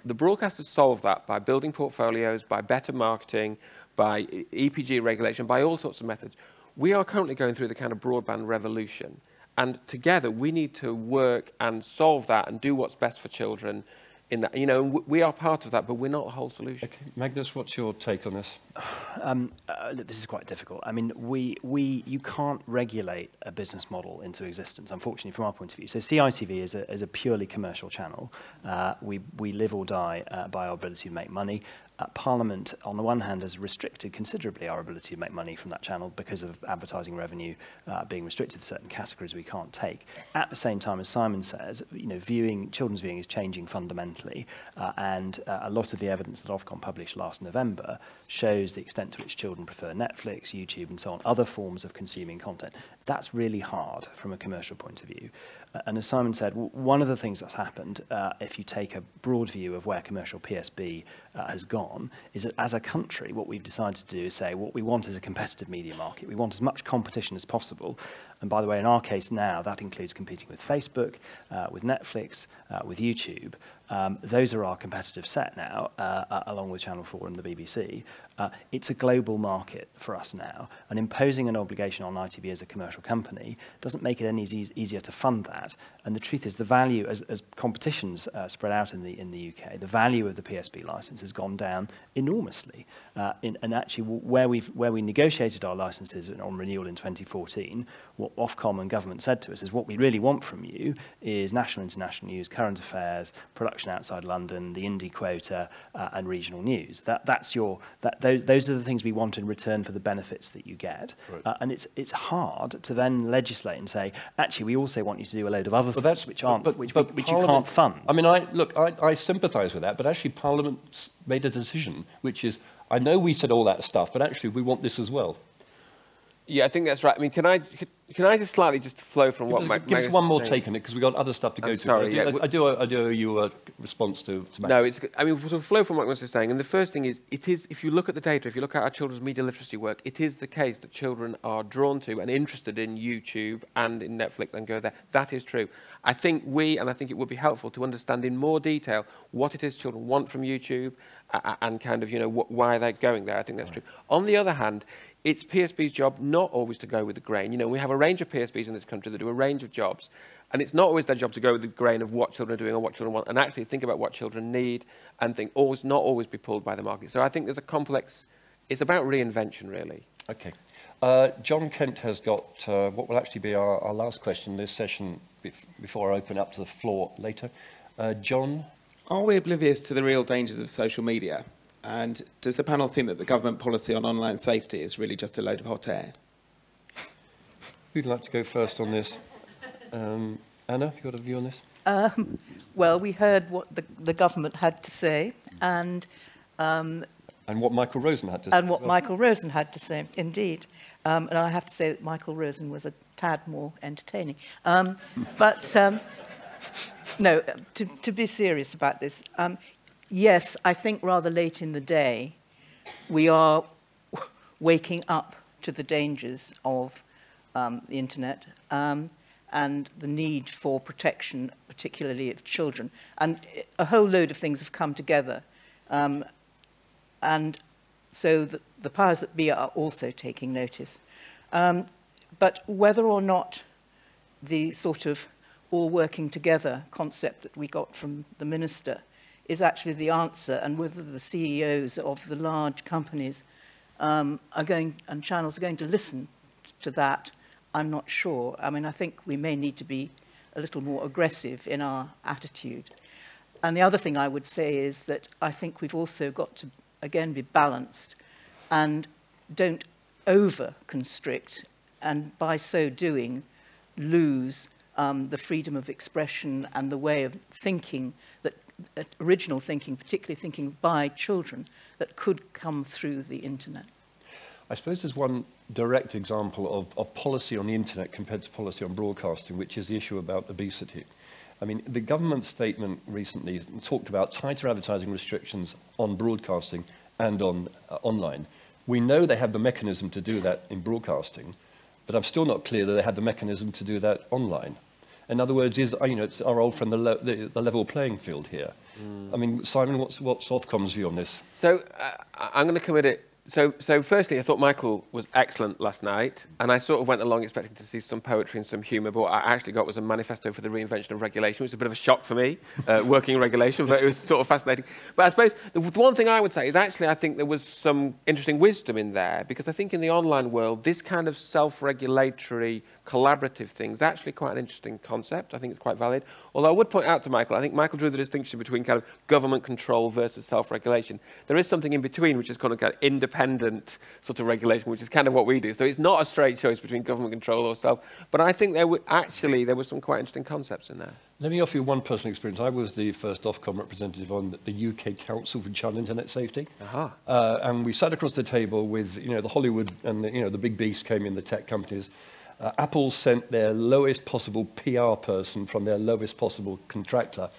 The broadcasters solved that by building portfolios, by better marketing, by EPG regulation, by all sorts of methods. We are currently going through the kind of broadband revolution. And together we need to work and solve that and do what's best for children in that. You know, we are part of that, but we're not the whole solution. Okay. Magnus, what's your take on this? Um, uh, look, this is quite difficult. I mean, we, we, you can't regulate a business model into existence, unfortunately, from our point of view. So CITV is a, is a purely commercial channel. Uh, we, we live or die uh, by our ability to make money. uh, Parliament, on the one hand, has restricted considerably our ability to make money from that channel because of advertising revenue uh, being restricted to certain categories we can't take. At the same time, as Simon says, you know, viewing children's viewing is changing fundamentally, uh, and uh, a lot of the evidence that Ofcom published last November shows the extent to which children prefer Netflix, YouTube, and so on, other forms of consuming content. That's really hard from a commercial point of view. Uh, and as Simon said, one of the things that's happened, uh, if you take a broad view of where commercial PSB uh, has gone, is that as a country, what we've decided to do is say what we want is a competitive media market. We want as much competition as possible. And by the way, in our case now, that includes competing with Facebook, uh, with Netflix, uh, with YouTube. Um, those are our competitive set now, uh, uh, along with Channel 4 and the BBC. Uh, it's a global market for us now, and imposing an obligation on ITV as a commercial company doesn't make it any easy, easier to fund that. And the truth is, the value, as, as competitions uh, spread out in the, in the UK, the value of the PSB license has gone down enormously. In, and actually, where, we've, where we negotiated our licenses on renewal in 2014, what Ofcom and government said to us is what we really want from you is national, international news, current affairs, production outside London, the indie quota, uh, and regional news. That, that's your, that, those, those are the things we want in return for the benefits that you get. Right. Uh, and it's, it's hard to then legislate and say, actually, we also want you to do a load of other but things which, aren't, but, which, but we, which you can't fund. I mean, I, look, I, I sympathise with that, but actually Parliament made a decision, which is, I know we said all that stuff, but actually we want this as well. Yeah, I think that's right. I mean, can I can I just slightly just flow from what Mike Give us one more take on it because we've got other stuff to go I'm to. Sorry, I do, yeah. I, I, do, I do owe you a response to, to No, it's. I mean, sort of flow from what Mike was saying. And the first thing is, it is. If you look at the data, if you look at our children's media literacy work, it is the case that children are drawn to and interested in YouTube and in Netflix and go there. That is true. I think we, and I think it would be helpful to understand in more detail what it is children want from YouTube uh, and kind of, you know, wh- why they're going there. I think that's right. true. On the other hand, it's PSB's job not always to go with the grain. You know, we have a range of PSBs in this country that do a range of jobs, and it's not always their job to go with the grain of what children are doing or what children want, and actually think about what children need and think always not always be pulled by the market. So I think there's a complex. It's about reinvention, really. Okay. Uh, John Kent has got uh, what will actually be our, our last question in this session bef- before I open up to the floor later. Uh, John? Are we oblivious to the real dangers of social media? And does the panel think that the government policy on online safety is really just a load of hot air? Who'd like to go first on this? Um, Anna, have you got a view on this? Um, well, we heard what the, the government had to say, and um, and what Michael Rosen had to say. And what well. Michael Rosen had to say, indeed. Um, and I have to say that Michael Rosen was a tad more entertaining. Um, but um, no, to, to be serious about this, um, yes, I think rather late in the day, we are waking up to the dangers of um, the internet um, and the need for protection, particularly of children. And a whole load of things have come together. Um, and so the, the powers that be are also taking notice. Um, but whether or not the sort of all working together concept that we got from the minister is actually the answer, and whether the CEOs of the large companies um, are going and channels are going to listen to that, I'm not sure. I mean, I think we may need to be a little more aggressive in our attitude. And the other thing I would say is that I think we've also got to, again, be balanced and don't over constrict, and by so doing, lose um, the freedom of expression and the way of thinking that original thinking, particularly thinking by children, that could come through the internet. I suppose there's one direct example of, policy on the internet compared to policy on broadcasting, which is the issue about obesity. I mean, the government statement recently talked about tighter advertising restrictions on broadcasting and on uh, online. We know they have the mechanism to do that in broadcasting, but I'm still not clear that they have the mechanism to do that online. In other words, is you know, it's our old friend the, le- the, the level playing field here. Mm. I mean, Simon, what's, what's Ofcom's view on this? So uh, I'm going to commit it. So, so firstly, I thought Michael was excellent last night, and I sort of went along expecting to see some poetry and some humour, but what I actually got was a manifesto for the reinvention of regulation, which was a bit of a shock for me, uh, working regulation, but it was sort of fascinating. But I suppose the, the one thing I would say is actually I think there was some interesting wisdom in there, because I think in the online world, this kind of self-regulatory collaborative things, actually quite an interesting concept. I think it's quite valid. Although I would point out to Michael, I think Michael drew the distinction between kind of government control versus self-regulation. There is something in between, which is kind of, kind of independent sort of regulation, which is kind of what we do. So it's not a straight choice between government control or self. But I think there were actually there were some quite interesting concepts in there. Let me offer you one personal experience. I was the first Ofcom representative on the UK Council for Child Internet Safety. Aha. Uh, and we sat across the table with, you know, the Hollywood and, the, you know, the big beasts came in, the tech companies. Uh, Apple sent their lowest possible PR person from their lowest possible contractor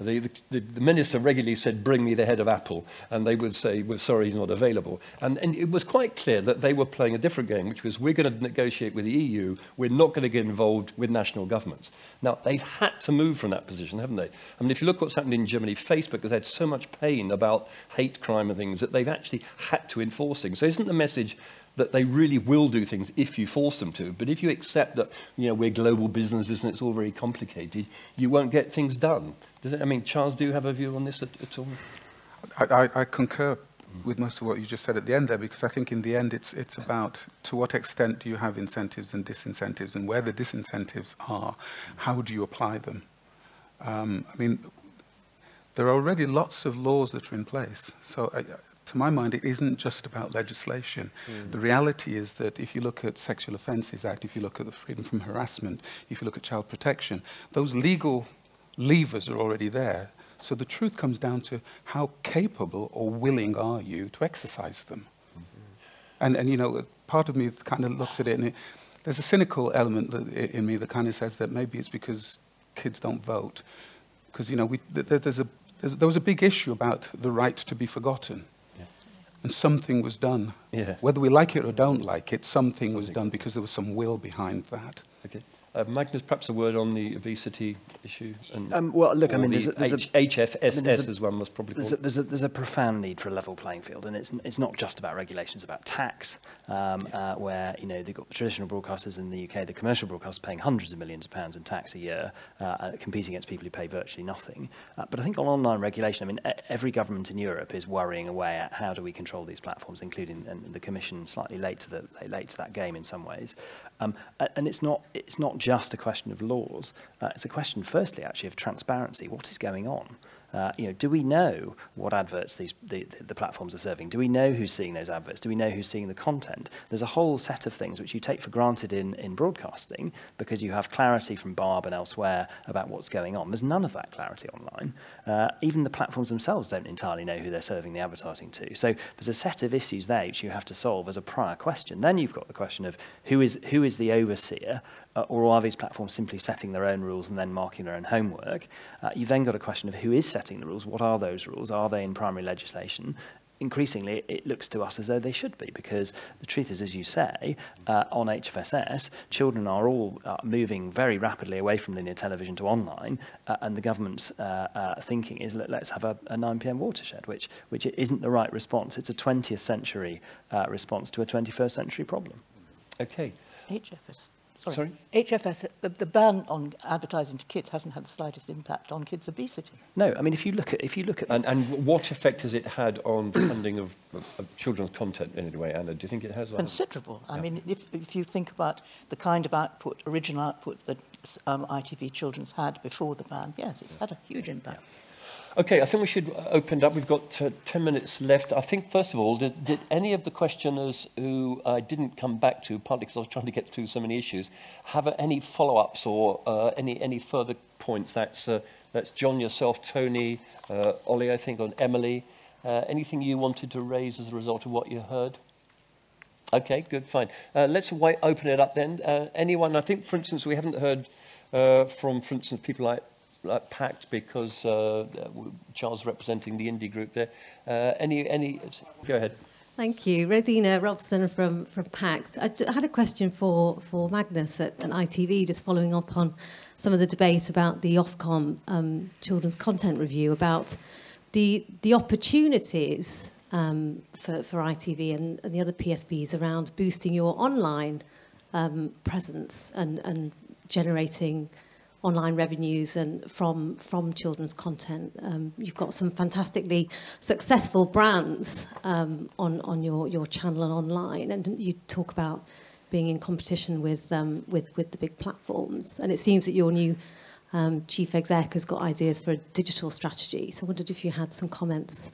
The, the, the minister regularly said, Bring me the head of Apple. And they would say, We're sorry, he's not available. And, and it was quite clear that they were playing a different game, which was, We're going to negotiate with the EU. We're not going to get involved with national governments. Now, they've had to move from that position, haven't they? I mean, if you look what's happened in Germany, Facebook has had so much pain about hate crime and things that they've actually had to enforce things. So, isn't the message that they really will do things if you force them to. But if you accept that, you know, we're global businesses and it's all very complicated, you won't get things done. Does it, I mean, Charles, do you have a view on this at, at all? I, I, I concur with most of what you just said at the end there, because I think in the end it's, it's about to what extent do you have incentives and disincentives, and where the disincentives are, how do you apply them? Um, I mean, there are already lots of laws that are in place. So I, to my mind, it isn't just about legislation. Mm. The reality is that if you look at Sexual Offences Act, if you look at the Freedom from Harassment, if you look at child protection, those legal levers are already there. So the truth comes down to how capable or willing are you to exercise them. Mm-hmm. And, and, you know, part of me kind of looks at it and it, there's a cynical element that, in me that kind of says that maybe it's because kids don't vote. Because, you know, we, there's a, there's, there was a big issue about the right to be forgotten and something was done. Yeah. Whether we like it or don't like it, something was done because there was some will behind that. Okay. Uh, Magnus, perhaps a word on the obesity issue. And um, well, look, I mean, there's a, there's H- HFSS, I mean, there's a, as one must probably there's a, there's, a, there's a profound need for a level playing field, and it's it's not just about regulations, it's about tax, um, uh, where you know they've got the traditional broadcasters in the UK, the commercial broadcasters paying hundreds of millions of pounds in tax a year, uh, uh, competing against people who pay virtually nothing. Uh, but I think on online regulation, I mean, every government in Europe is worrying away at how do we control these platforms, including and the Commission slightly late to the late to that game in some ways. Um, and it's not, it's not just a question of laws. Uh, it's a question, firstly, actually, of transparency. What is going on? Uh, you know, do we know what adverts these the, the platforms are serving? Do we know who's seeing those adverts? Do we know who's seeing the content? There's a whole set of things which you take for granted in, in broadcasting because you have clarity from Barb and elsewhere about what's going on. There's none of that clarity online. Uh, even the platforms themselves don't entirely know who they're serving the advertising to. So there's a set of issues there which you have to solve as a prior question. Then you've got the question of who is who is the overseer uh, or are these platforms simply setting their own rules and then marking their own homework? Uh, you've then got a question of who is setting the rules, what are those rules, are they in primary legislation? Increasingly, it looks to us as though they should be, because the truth is, as you say, uh, on HFSS, children are all uh, moving very rapidly away from linear television to online, uh, and the government's uh, uh, thinking is let, let's have a, a 9 p.m. watershed, which, which isn't the right response. It's a 20th century uh, response to a 21st century problem. Okay. HFS sorry, sorry? HFS, uh, the, the ban on advertising to kids hasn't had the slightest impact on kids' obesity. No, I mean, if you look at, if you look at, and, and what effect has it had on the funding of, of, of children's content in any way, Anna? Do you think it has? Considerable. Yeah. I mean, if, if you think about the kind of output, original output that um, ITV Children's had before the ban, yes, it's yeah. had a huge impact. Yeah. Okay, I think we should open up. We've got uh, 10 minutes left. I think, first of all, did, did any of the questioners who I didn't come back to, partly because I was trying to get through so many issues, have any follow-ups or uh, any, any further points? That's, uh, that's John, yourself, Tony, uh, Ollie, I think, and Emily. Uh, anything you wanted to raise as a result of what you heard? Okay, good, fine. Uh, let's wait, open it up then. Uh, anyone, I think, for instance, we haven't heard uh, from, for instance, people like like Pact because uh, Charles representing the indie group there. Uh, any, any, go ahead. Thank you. Rosina Robson from, from Pact. I, I had a question for, for Magnus at, at ITV, just following up on some of the debate about the Ofcom um, children's content review, about the, the opportunities um, for, for ITV and, and the other PSBs around boosting your online um, presence and, and generating online revenues and from from children's content. Um, you've got some fantastically successful brands um, on on your your channel and online, and you talk about being in competition with um, with with the big platforms. And it seems that your new um, chief exec has got ideas for a digital strategy. So I wondered if you had some comments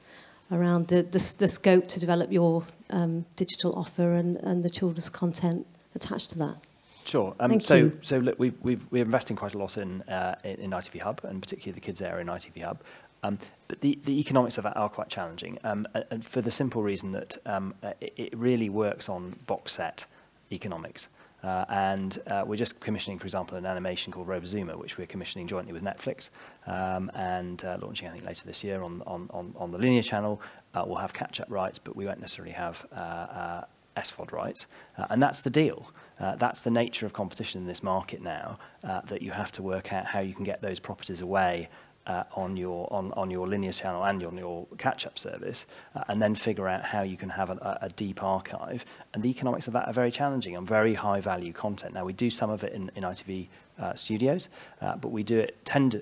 around the the, the scope to develop your um, digital offer and, and the children's content attached to that. Sure. Um, Thank so, you. so look, we've, we've, we're investing quite a lot in, uh, in, ITV Hub, and particularly the kids area in ITV Hub. Um, but the, the economics of that are quite challenging, um, and and for the simple reason that um, uh, it, it really works on box set economics. Uh, and uh, we're just commissioning, for example, an animation called Robozuna, which we're commissioning jointly with Netflix um, and uh, launching, I think, later this year on, on, on, on the linear channel. Uh, we'll have catch-up rights, but we won't necessarily have uh, uh, SVOD rights. Uh, and that's the deal. Uh, that's the nature of competition in this market now, uh, that you have to work out how you can get those properties away uh, on your on, on your linear channel and on your catch-up service, uh, and then figure out how you can have a, a deep archive. And the economics of that are very challenging on very high-value content. Now we do some of it in, in ITV uh, studios, uh, but we do it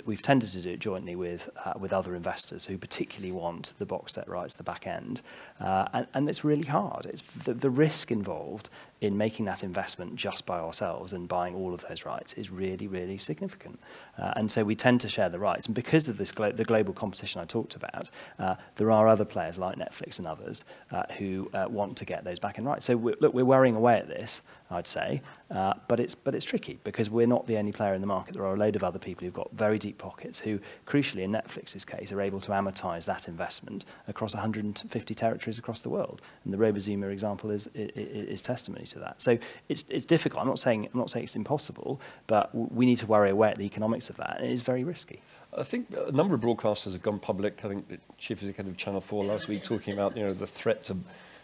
we've tended to do it jointly with uh, with other investors who particularly want the box set rights, the back end, uh, and, and it's really hard. It's the, the risk involved in making that investment just by ourselves and buying all of those rights is really really significant, uh, and so we tend to share the rights. And because of this glo- the global competition I talked about, uh, there are other players like Netflix and others uh, who uh, want to get those back end rights. So we're, look, we're worrying away at this, I'd say, uh, but it's but it's tricky because we're not the only player in the market. There are a load of other people who've got very deep pockets who, crucially in Netflix's case, are able to amortize that investment across 150 territories across the world. And the Robozuna example is, is, is testimony to that. So it's, it's difficult. I'm not saying I'm not saying it's impossible, but we need to worry away at the economics of that. It is very risky. I think a number of broadcasters have gone public. I think the chief executive of Channel 4 last week talking about you know the threat to,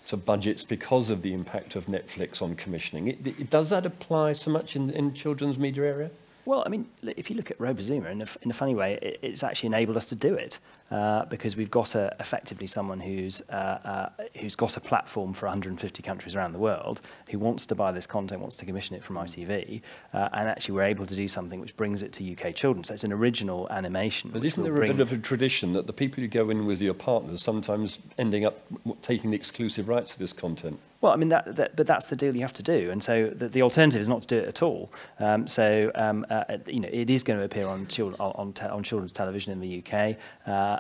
to budgets because of the impact of Netflix on commissioning. It, it, does that apply so much in, in children's media area? Well, I mean, if you look at Robozuna, in a, in a funny way, it, it's actually enabled us to do it uh, because we've got a, effectively someone who's, uh, uh, who's got a platform for 150 countries around the world who wants to buy this content, wants to commission it from ITV, uh, and actually we're able to do something which brings it to UK children. So it's an original animation. But isn't there a bit of a tradition that the people you go in with your partners sometimes ending up taking the exclusive rights to this content? Well, I mean, that, that, but that's the deal you have to do, and so the, the alternative is not to do it at all. Um, so, um, uh, you know, it is going to appear on, children, on, on, te- on children's television in the UK.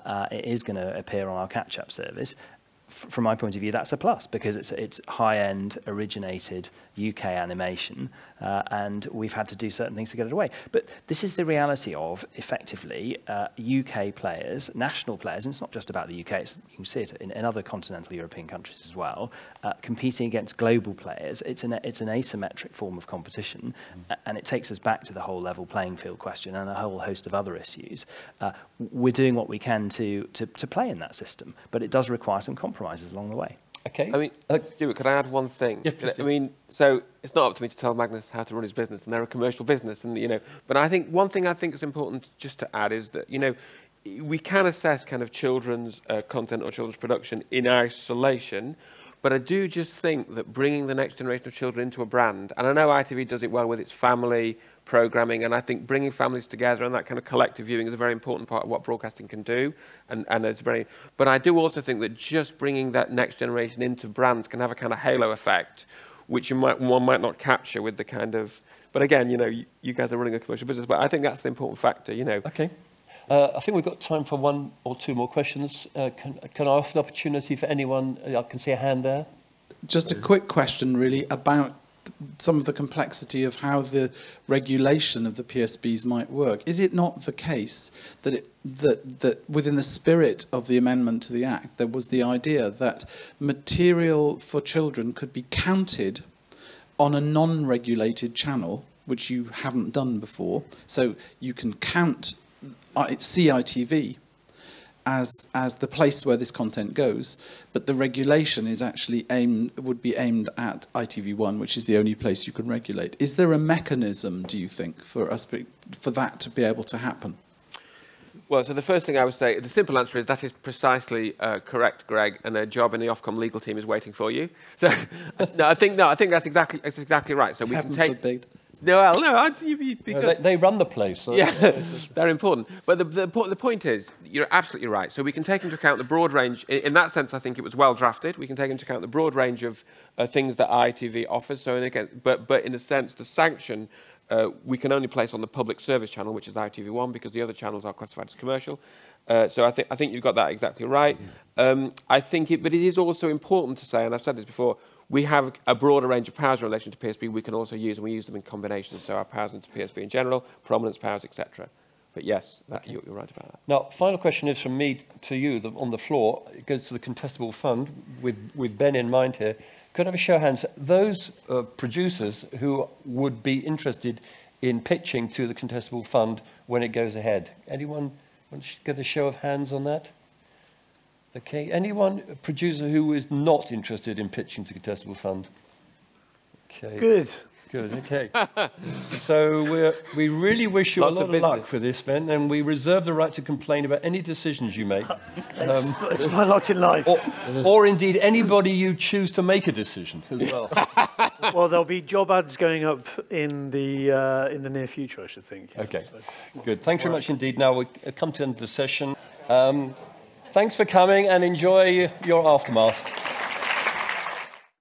Uh, it is going to appear on our catch-up service. F- from my point of view, that's a plus because it's it's high-end, originated UK animation, uh, and we've had to do certain things to get it away. But this is the reality of, effectively, uh, UK players, national players, and it's not just about the UK, it's, you can see it in, in other continental European countries as well, uh, competing against global players. It's an, it's an asymmetric form of competition, mm. and it takes us back to the whole level playing field question and a whole host of other issues. Uh, we're doing what we can to, to, to play in that system, but it does require some compromises along the way. Okay. I mean, Stewart, could I add one thing? Yeah, I mean, so it's not up to me to tell Magnus how to run his business, and they're a commercial business, and you know. But I think one thing I think is important just to add is that you know we can assess kind of children's uh, content or children's production in isolation. But I do just think that bringing the next generation of children into a brand, and I know ITV does it well with its family programming, and I think bringing families together and that kind of collective viewing is a very important part of what broadcasting can do. And, and it's very, but I do also think that just bringing that next generation into brands can have a kind of halo effect, which you might, one might not capture with the kind of. But again, you know, you, you guys are running a commercial business, but I think that's an important factor. You know. Okay. Uh, I think we've got time for one or two more questions. Uh, can, can I offer the opportunity for anyone? I can see a hand there. Just a quick question, really, about some of the complexity of how the regulation of the PSBs might work. Is it not the case that it, that that within the spirit of the amendment to the Act, there was the idea that material for children could be counted on a non-regulated channel, which you haven't done before. So you can count uh, CITV as as the place where this content goes, but the regulation is actually aimed would be aimed at ITV1, which is the only place you can regulate. Is there a mechanism, do you think, for us for that to be able to happen? Well, so the first thing I would say, the simple answer is that is precisely uh, correct, Greg, and a job in the Ofcom legal team is waiting for you. So, no, I think no, I think that's exactly that's exactly right. So we Haven't can take. forbid. No, well, no, I, you, you, No, they, they run the place. So yeah, they're important. But the, the, the point is, you're absolutely right. So we can take into account the broad range. In, in that sense, I think it was well drafted. We can take into account the broad range of uh, things that ITV offers. So, in again, but but in a sense, the sanction uh, we can only place on the public service channel, which is ITV1, because the other channels are classified as commercial. Uh, so I think I think you've got that exactly right. Um, I think it, but it is also important to say, and I've said this before. We have a broader range of powers in relation to PSB we can also use, and we use them in combination. So our powers into PSB in general, prominence powers, etc. But yes, that, you're, you're right about that. Now, final question is from me to you the, on the floor. It goes to the contestable fund with, with Ben in mind here. Could I have a show of hands? Those uh, producers who would be interested in pitching to the contestable fund when it goes ahead. Anyone want to get a show of hands on that? Okay. Anyone producer who is not interested in pitching to the contestable fund? Okay. Good. Good, okay. so we're, we really wish you Lots a of lot of, luck for this, Ben, and we reserve the right to complain about any decisions you make. It's, it's my lot in life. Or, or indeed anybody you choose to make a decision as well. well, there'll be job ads going up in the uh, in the near future, I should think. yeah. Okay, So- good. Thanks very much indeed. Now we come to the end of the session. Um, thanks for coming and enjoy your aftermath.